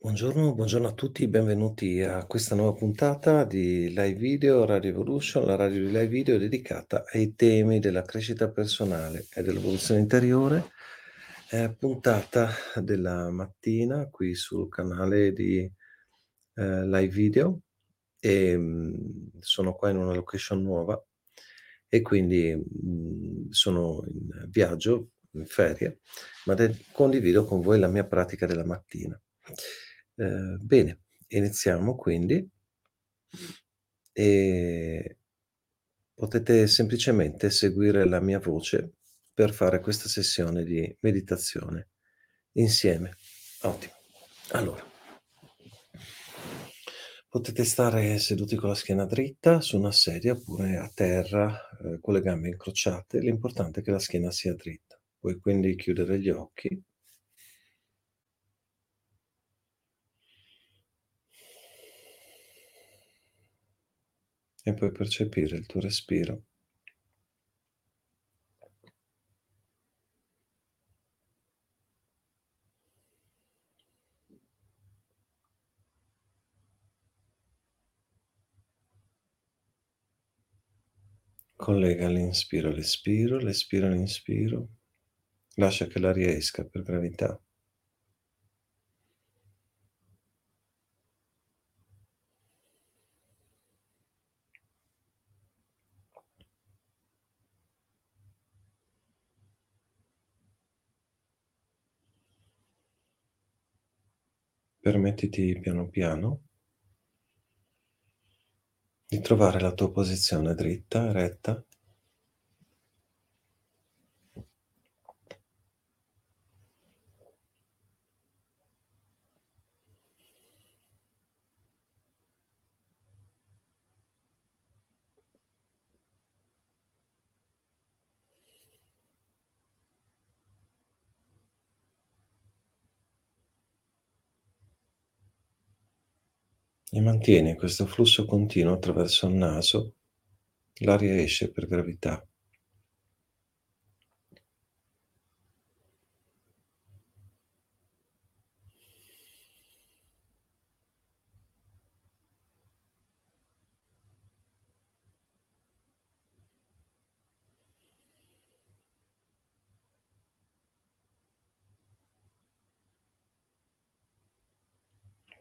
Buongiorno, buongiorno a tutti, benvenuti a questa nuova puntata di Live Video Radio Evolution, la radio di live video dedicata ai temi della crescita personale e dell'evoluzione interiore. È puntata della mattina qui sul canale di eh, Live Video e mh, sono qua in una location nuova e quindi mh, sono in viaggio, in ferie, ma de- condivido con voi la mia pratica della mattina. Eh, bene, iniziamo quindi e potete semplicemente seguire la mia voce per fare questa sessione di meditazione insieme. Ottimo. Allora, potete stare seduti con la schiena dritta su una sedia oppure a terra eh, con le gambe incrociate. L'importante è che la schiena sia dritta. Puoi quindi chiudere gli occhi e puoi percepire il tuo respiro. Collega l'inspiro all'espiro, l'espiro all'inspiro, lascia che l'aria esca per gravità. Permettiti piano piano di trovare la tua posizione dritta, retta. E mantieni questo flusso continuo attraverso il naso, l'aria esce per gravità.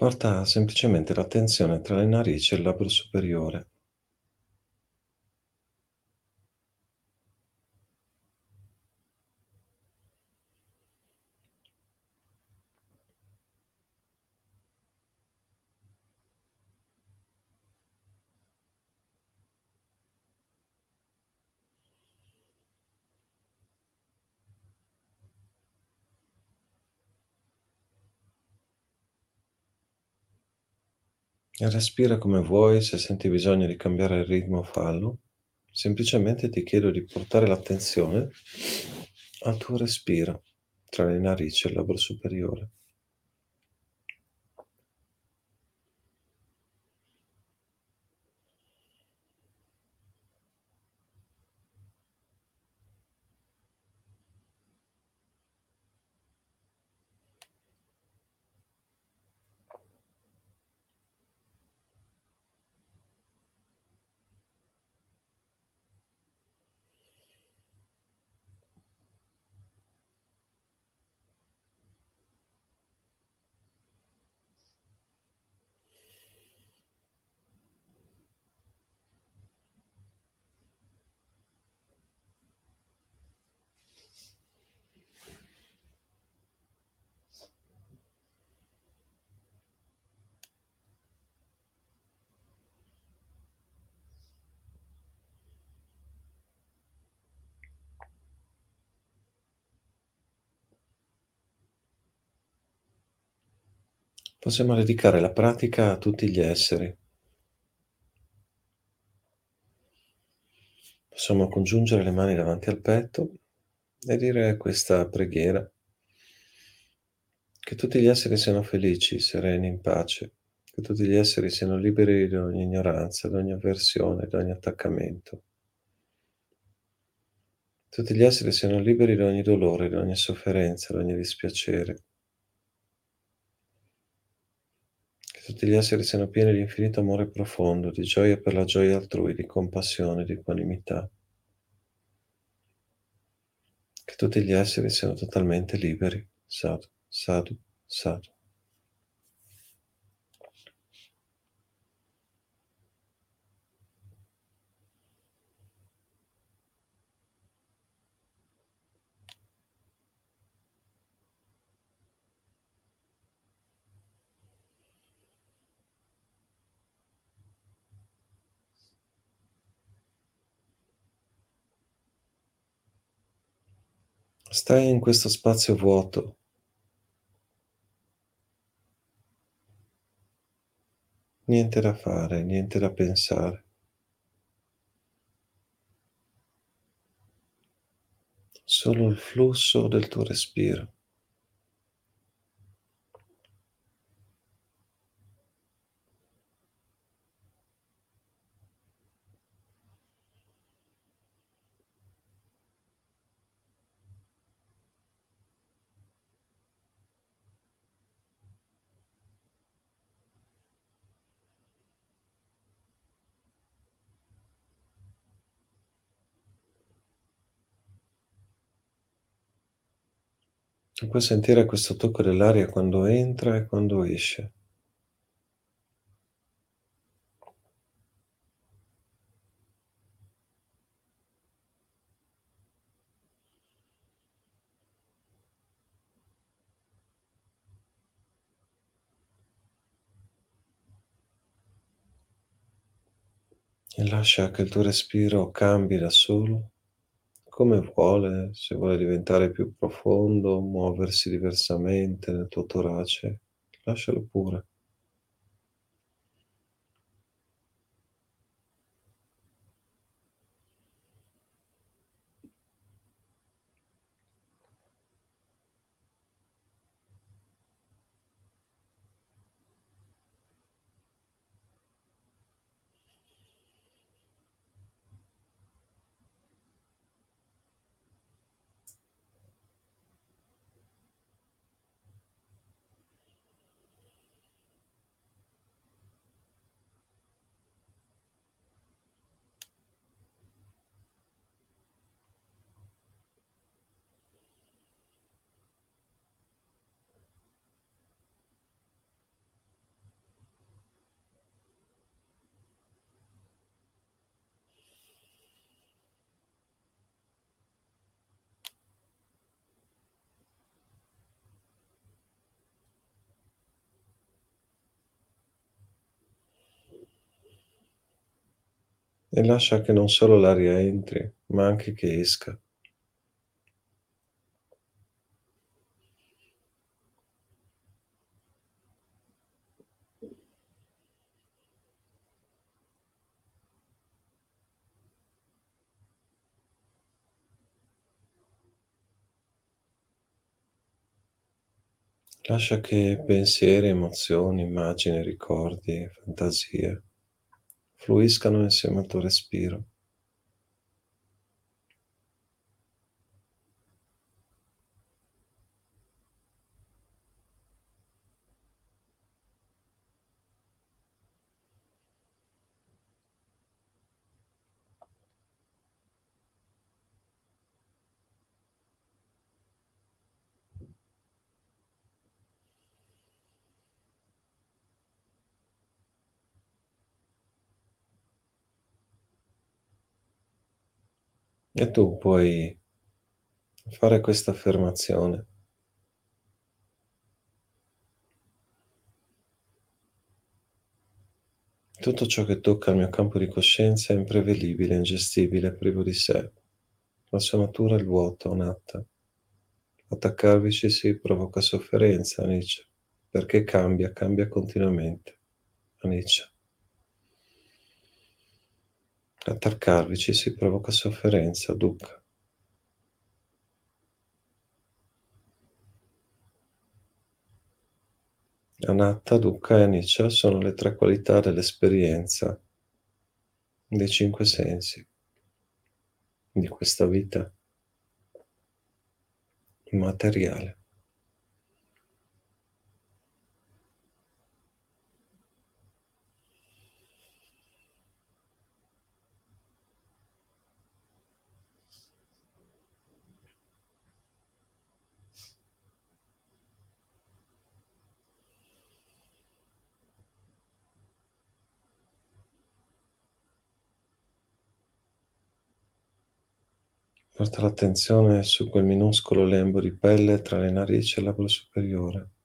Porta semplicemente l'attenzione tra le narici e il labbro superiore. Respira come vuoi, se senti bisogno di cambiare il ritmo fallo. Semplicemente ti chiedo di portare l'attenzione al tuo respiro tra le narici e il labbro superiore. Possiamo dedicare la pratica a tutti gli esseri. Possiamo congiungere le mani davanti al petto e dire questa preghiera. Che tutti gli esseri siano felici, sereni, in pace, che tutti gli esseri siano liberi da ogni ignoranza, da ogni avversione, da ogni attaccamento. Tutti gli esseri siano liberi da ogni dolore, da ogni sofferenza, da ogni dispiacere. Che tutti gli esseri siano pieni di infinito amore profondo, di gioia per la gioia altrui, di compassione, di equanimità. Che tutti gli esseri siano totalmente liberi. Sadhu, sadhu, sadhu. Stai in questo spazio vuoto. Niente da fare, niente da pensare. Solo il flusso del tuo respiro. E puoi sentire questo tocco dell'aria quando entra e quando esce. E lascia che il tuo respiro cambi da solo come vuole, se vuole diventare più profondo, muoversi diversamente nel tuo torace, lascialo pure. E lascia che non solo l'aria entri, ma anche che esca. Lascia che pensieri, emozioni, immagini, ricordi, fantasie fluiscano insieme al tuo respiro. E tu puoi fare questa affermazione. Tutto ciò che tocca il mio campo di coscienza è imprevedibile, ingestibile, privo di sé. La sua natura è il vuoto, anatta. Attaccarvici si provoca sofferenza, Nietzsche. perché cambia, cambia continuamente. Aniccia. Attaccarvici si provoca sofferenza, dukkha. Anatta, dukkha e anicca sono le tre qualità dell'esperienza dei cinque sensi di questa vita materiale. Porta l'attenzione su quel minuscolo lembo di pelle tra le narici e il labbro superiore.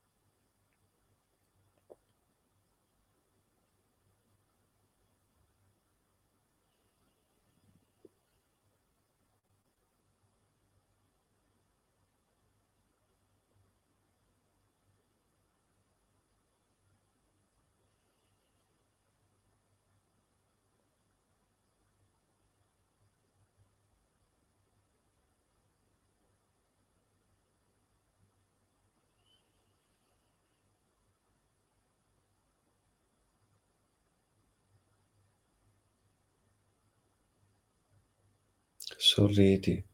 Sorridi.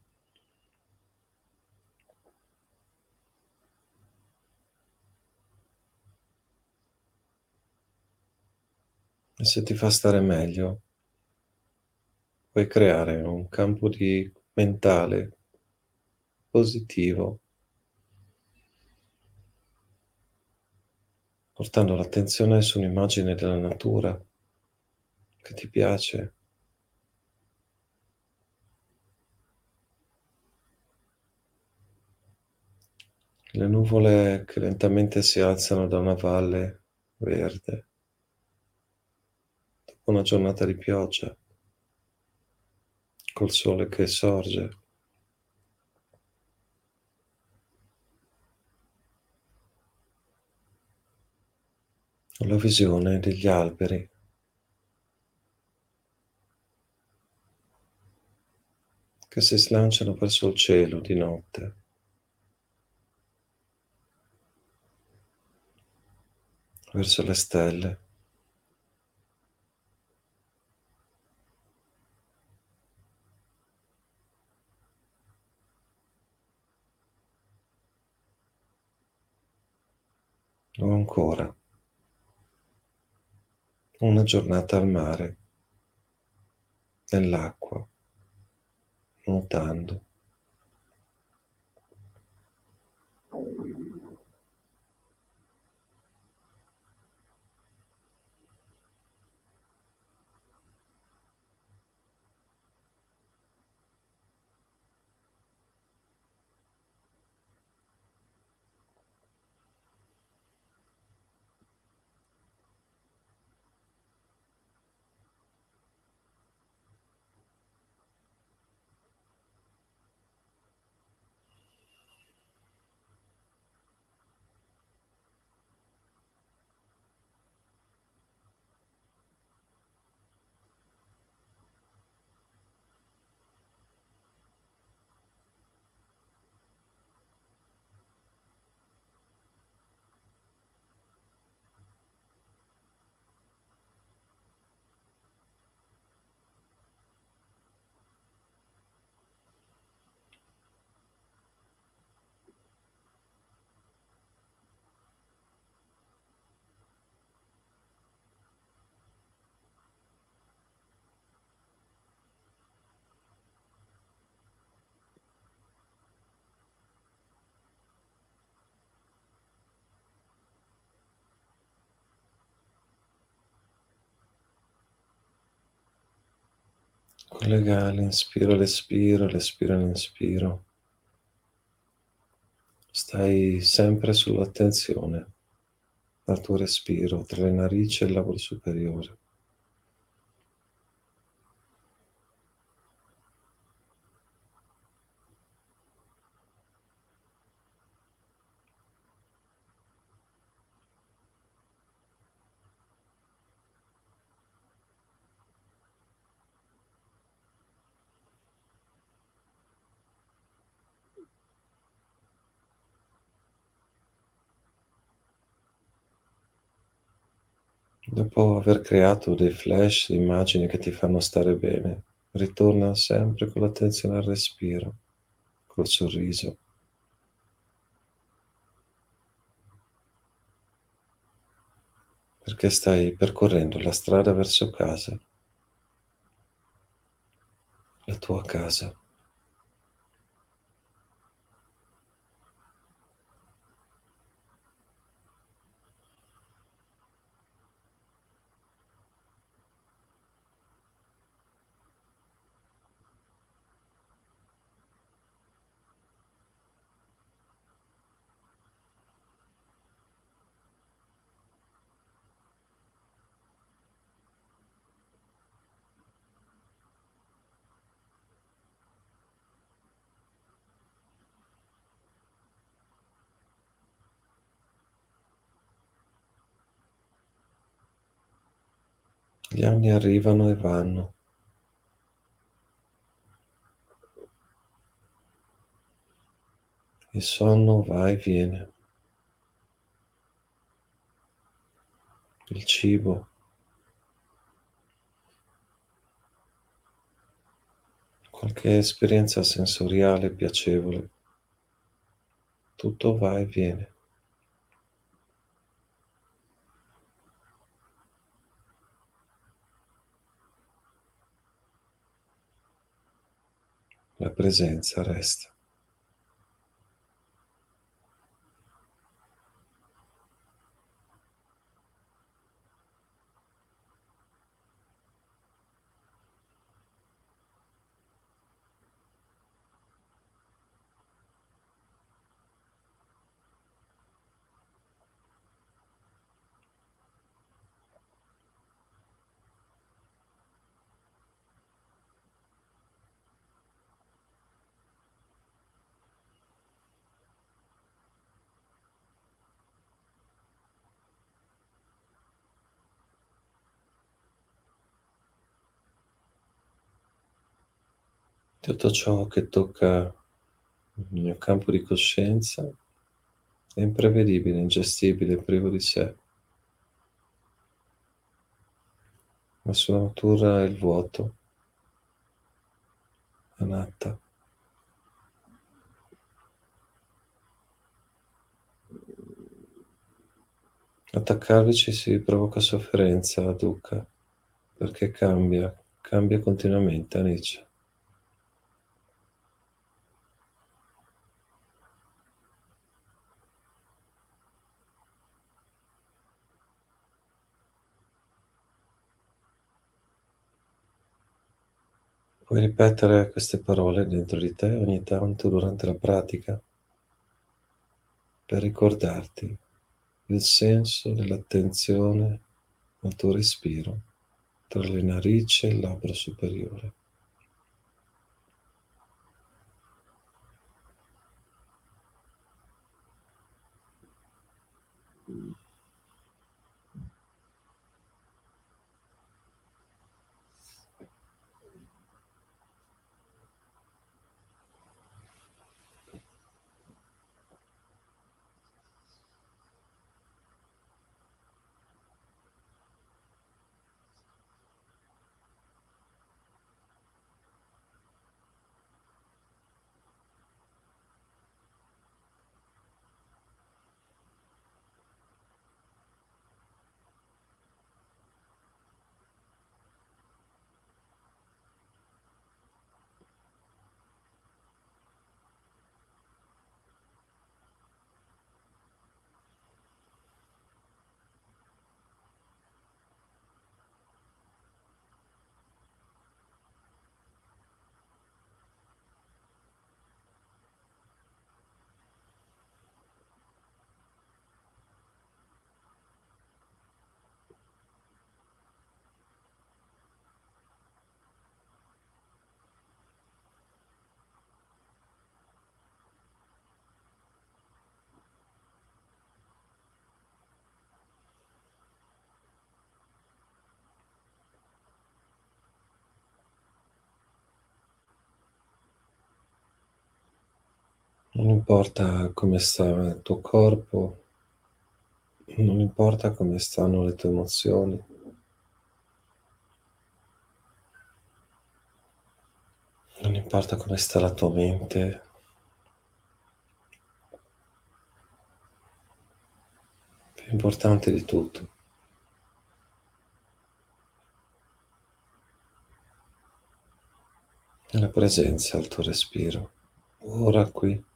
E se ti fa stare meglio, puoi creare un campo di mentale positivo, portando l'attenzione su un'immagine della natura che ti piace. Le nuvole che lentamente si alzano da una valle verde dopo una giornata di pioggia, col sole che sorge. La visione degli alberi che si slanciano verso il cielo di notte. Verso le stelle. O ancora una giornata al mare, nell'acqua, nuotando. Collega l'inspiro all'espiro, l'espiro all'inspiro. Stai sempre sull'attenzione al tuo respiro tra le narici e il lavoro superiore. Dopo aver creato dei flash di immagini che ti fanno stare bene, ritorna sempre con l'attenzione al respiro, col sorriso. Perché stai percorrendo la strada verso casa, la tua casa. Gli anni arrivano e vanno. Il sonno va e viene. Il cibo. Qualche esperienza sensoriale piacevole. Tutto va e viene. La presenza resta. Tutto ciò che tocca il mio campo di coscienza è imprevedibile, ingestibile, privo di sé. La sua natura è il vuoto, anatta. Attaccarvici si provoca sofferenza, dukkha, perché cambia, cambia continuamente, anicca. Puoi ripetere queste parole dentro di te ogni tanto durante la pratica per ricordarti il senso dell'attenzione al tuo respiro tra le narici e il labbro superiore. Non importa come sta il tuo corpo, Non importa come stanno le tue emozioni. Non importa come sta la tua mente. Più importante di tutto. È la presenza al tuo respiro, ora qui.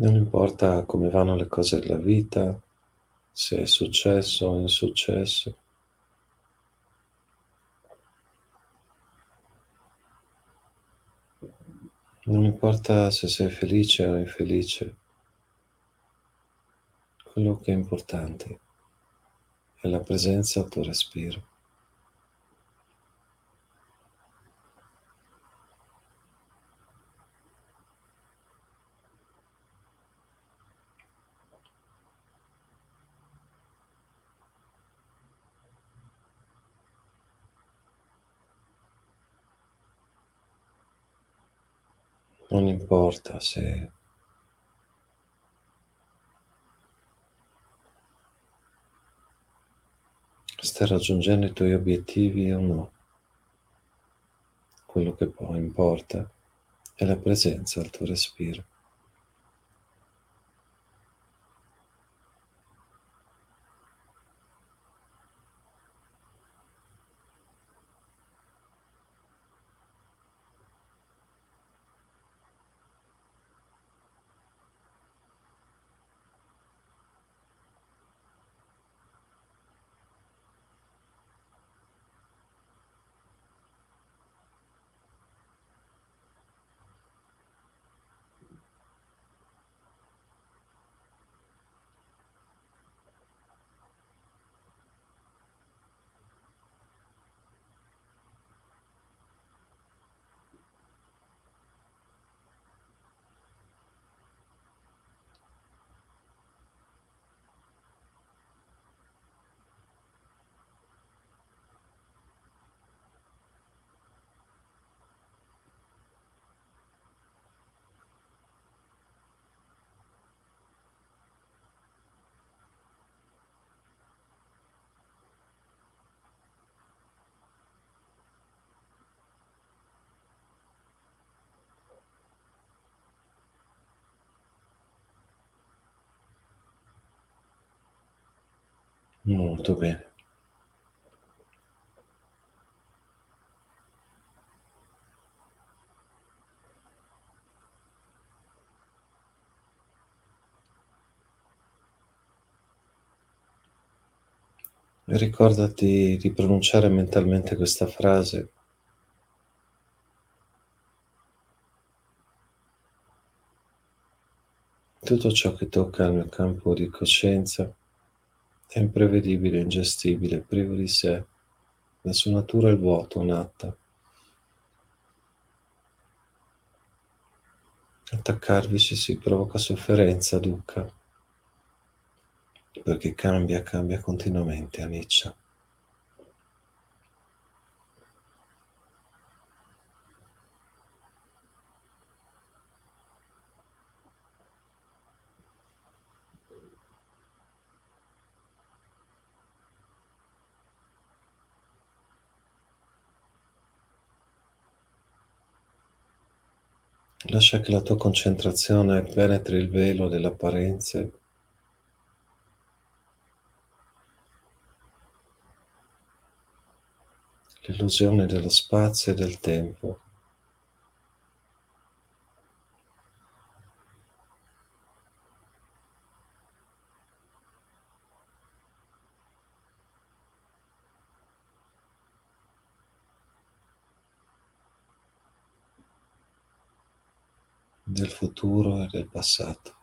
Non importa come vanno le cose della vita, se è successo o insuccesso. Non importa se sei felice o infelice. Quello che è importante è la presenza al tuo respiro. Non importa se stai raggiungendo i tuoi obiettivi o no. Quello che poi importa è la presenza al tuo respiro. Molto bene. Ricordati di pronunciare mentalmente questa frase. Tutto ciò che tocca il mio campo di coscienza è imprevedibile, ingestibile, privo di sé. La sua natura è il vuoto, natta. Attaccarvici si provoca sofferenza, dukkha, perché cambia, cambia continuamente, aniccia. Lascia che la tua concentrazione penetri il velo delle apparenze l'illusione dello spazio e del tempo. Del futuro e del passato.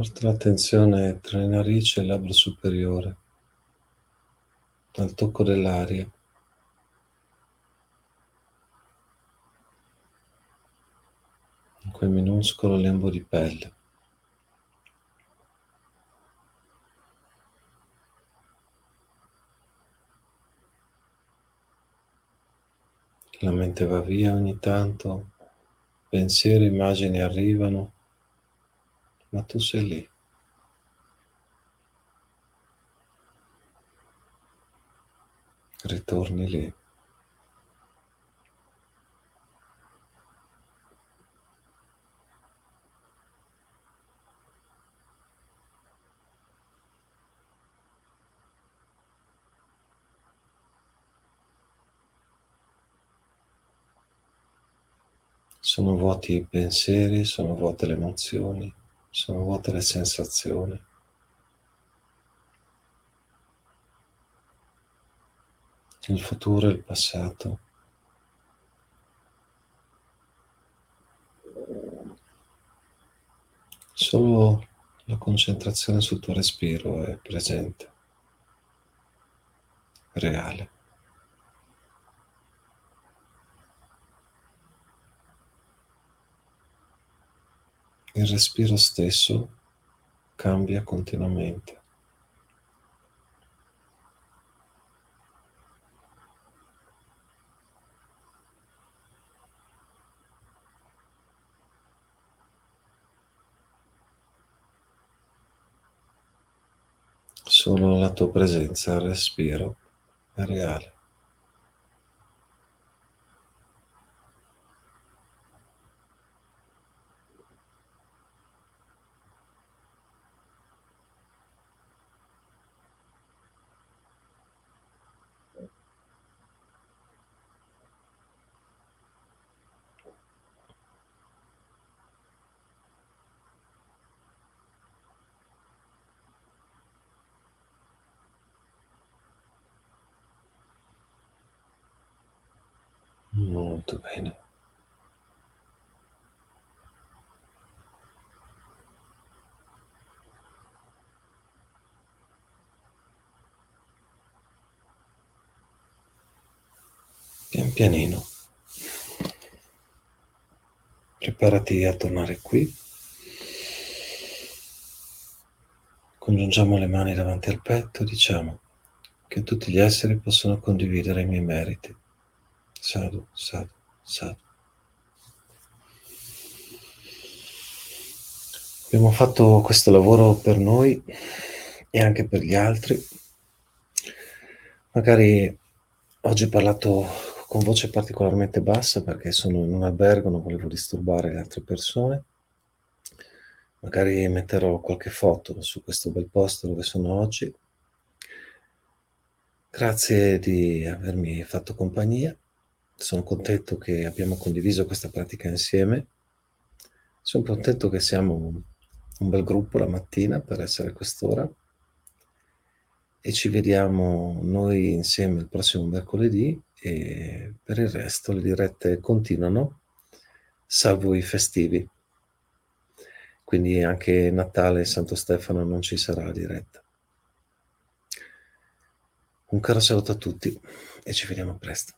Porta l'attenzione tra le narici e il labbro superiore, al tocco dell'aria. In quel minuscolo lembo di pelle. La mente va via ogni tanto, pensieri, immagini arrivano ma tu sei lì. Ritorni lì. Sono vuoti i pensieri, sono vuote le emozioni sono vuote le sensazioni. Il futuro e il passato. Solo la concentrazione sul tuo respiro è presente, reale. Il respiro stesso cambia continuamente. Solo la tua presenza al respiro è reale. Molto bene. Pian pianino. Preparati a tornare qui. Congiungiamo le mani davanti al petto, diciamo che tutti gli esseri possono condividere i miei meriti. Sadhu, sadhu, sadhu. Abbiamo fatto questo lavoro per noi e anche per gli altri. Magari oggi ho parlato con voce particolarmente bassa perché sono in un albergo, non volevo disturbare le altre persone. Magari metterò qualche foto su questo bel posto dove sono oggi. Grazie di avermi fatto compagnia. Sono contento che abbiamo condiviso questa pratica insieme. Sono contento che siamo un bel gruppo la mattina per essere quest'ora e ci vediamo noi insieme il prossimo mercoledì e per il resto le dirette continuano, salvo i festivi. Quindi anche Natale e Santo Stefano non ci sarà diretta. Un caro saluto a tutti e ci vediamo presto.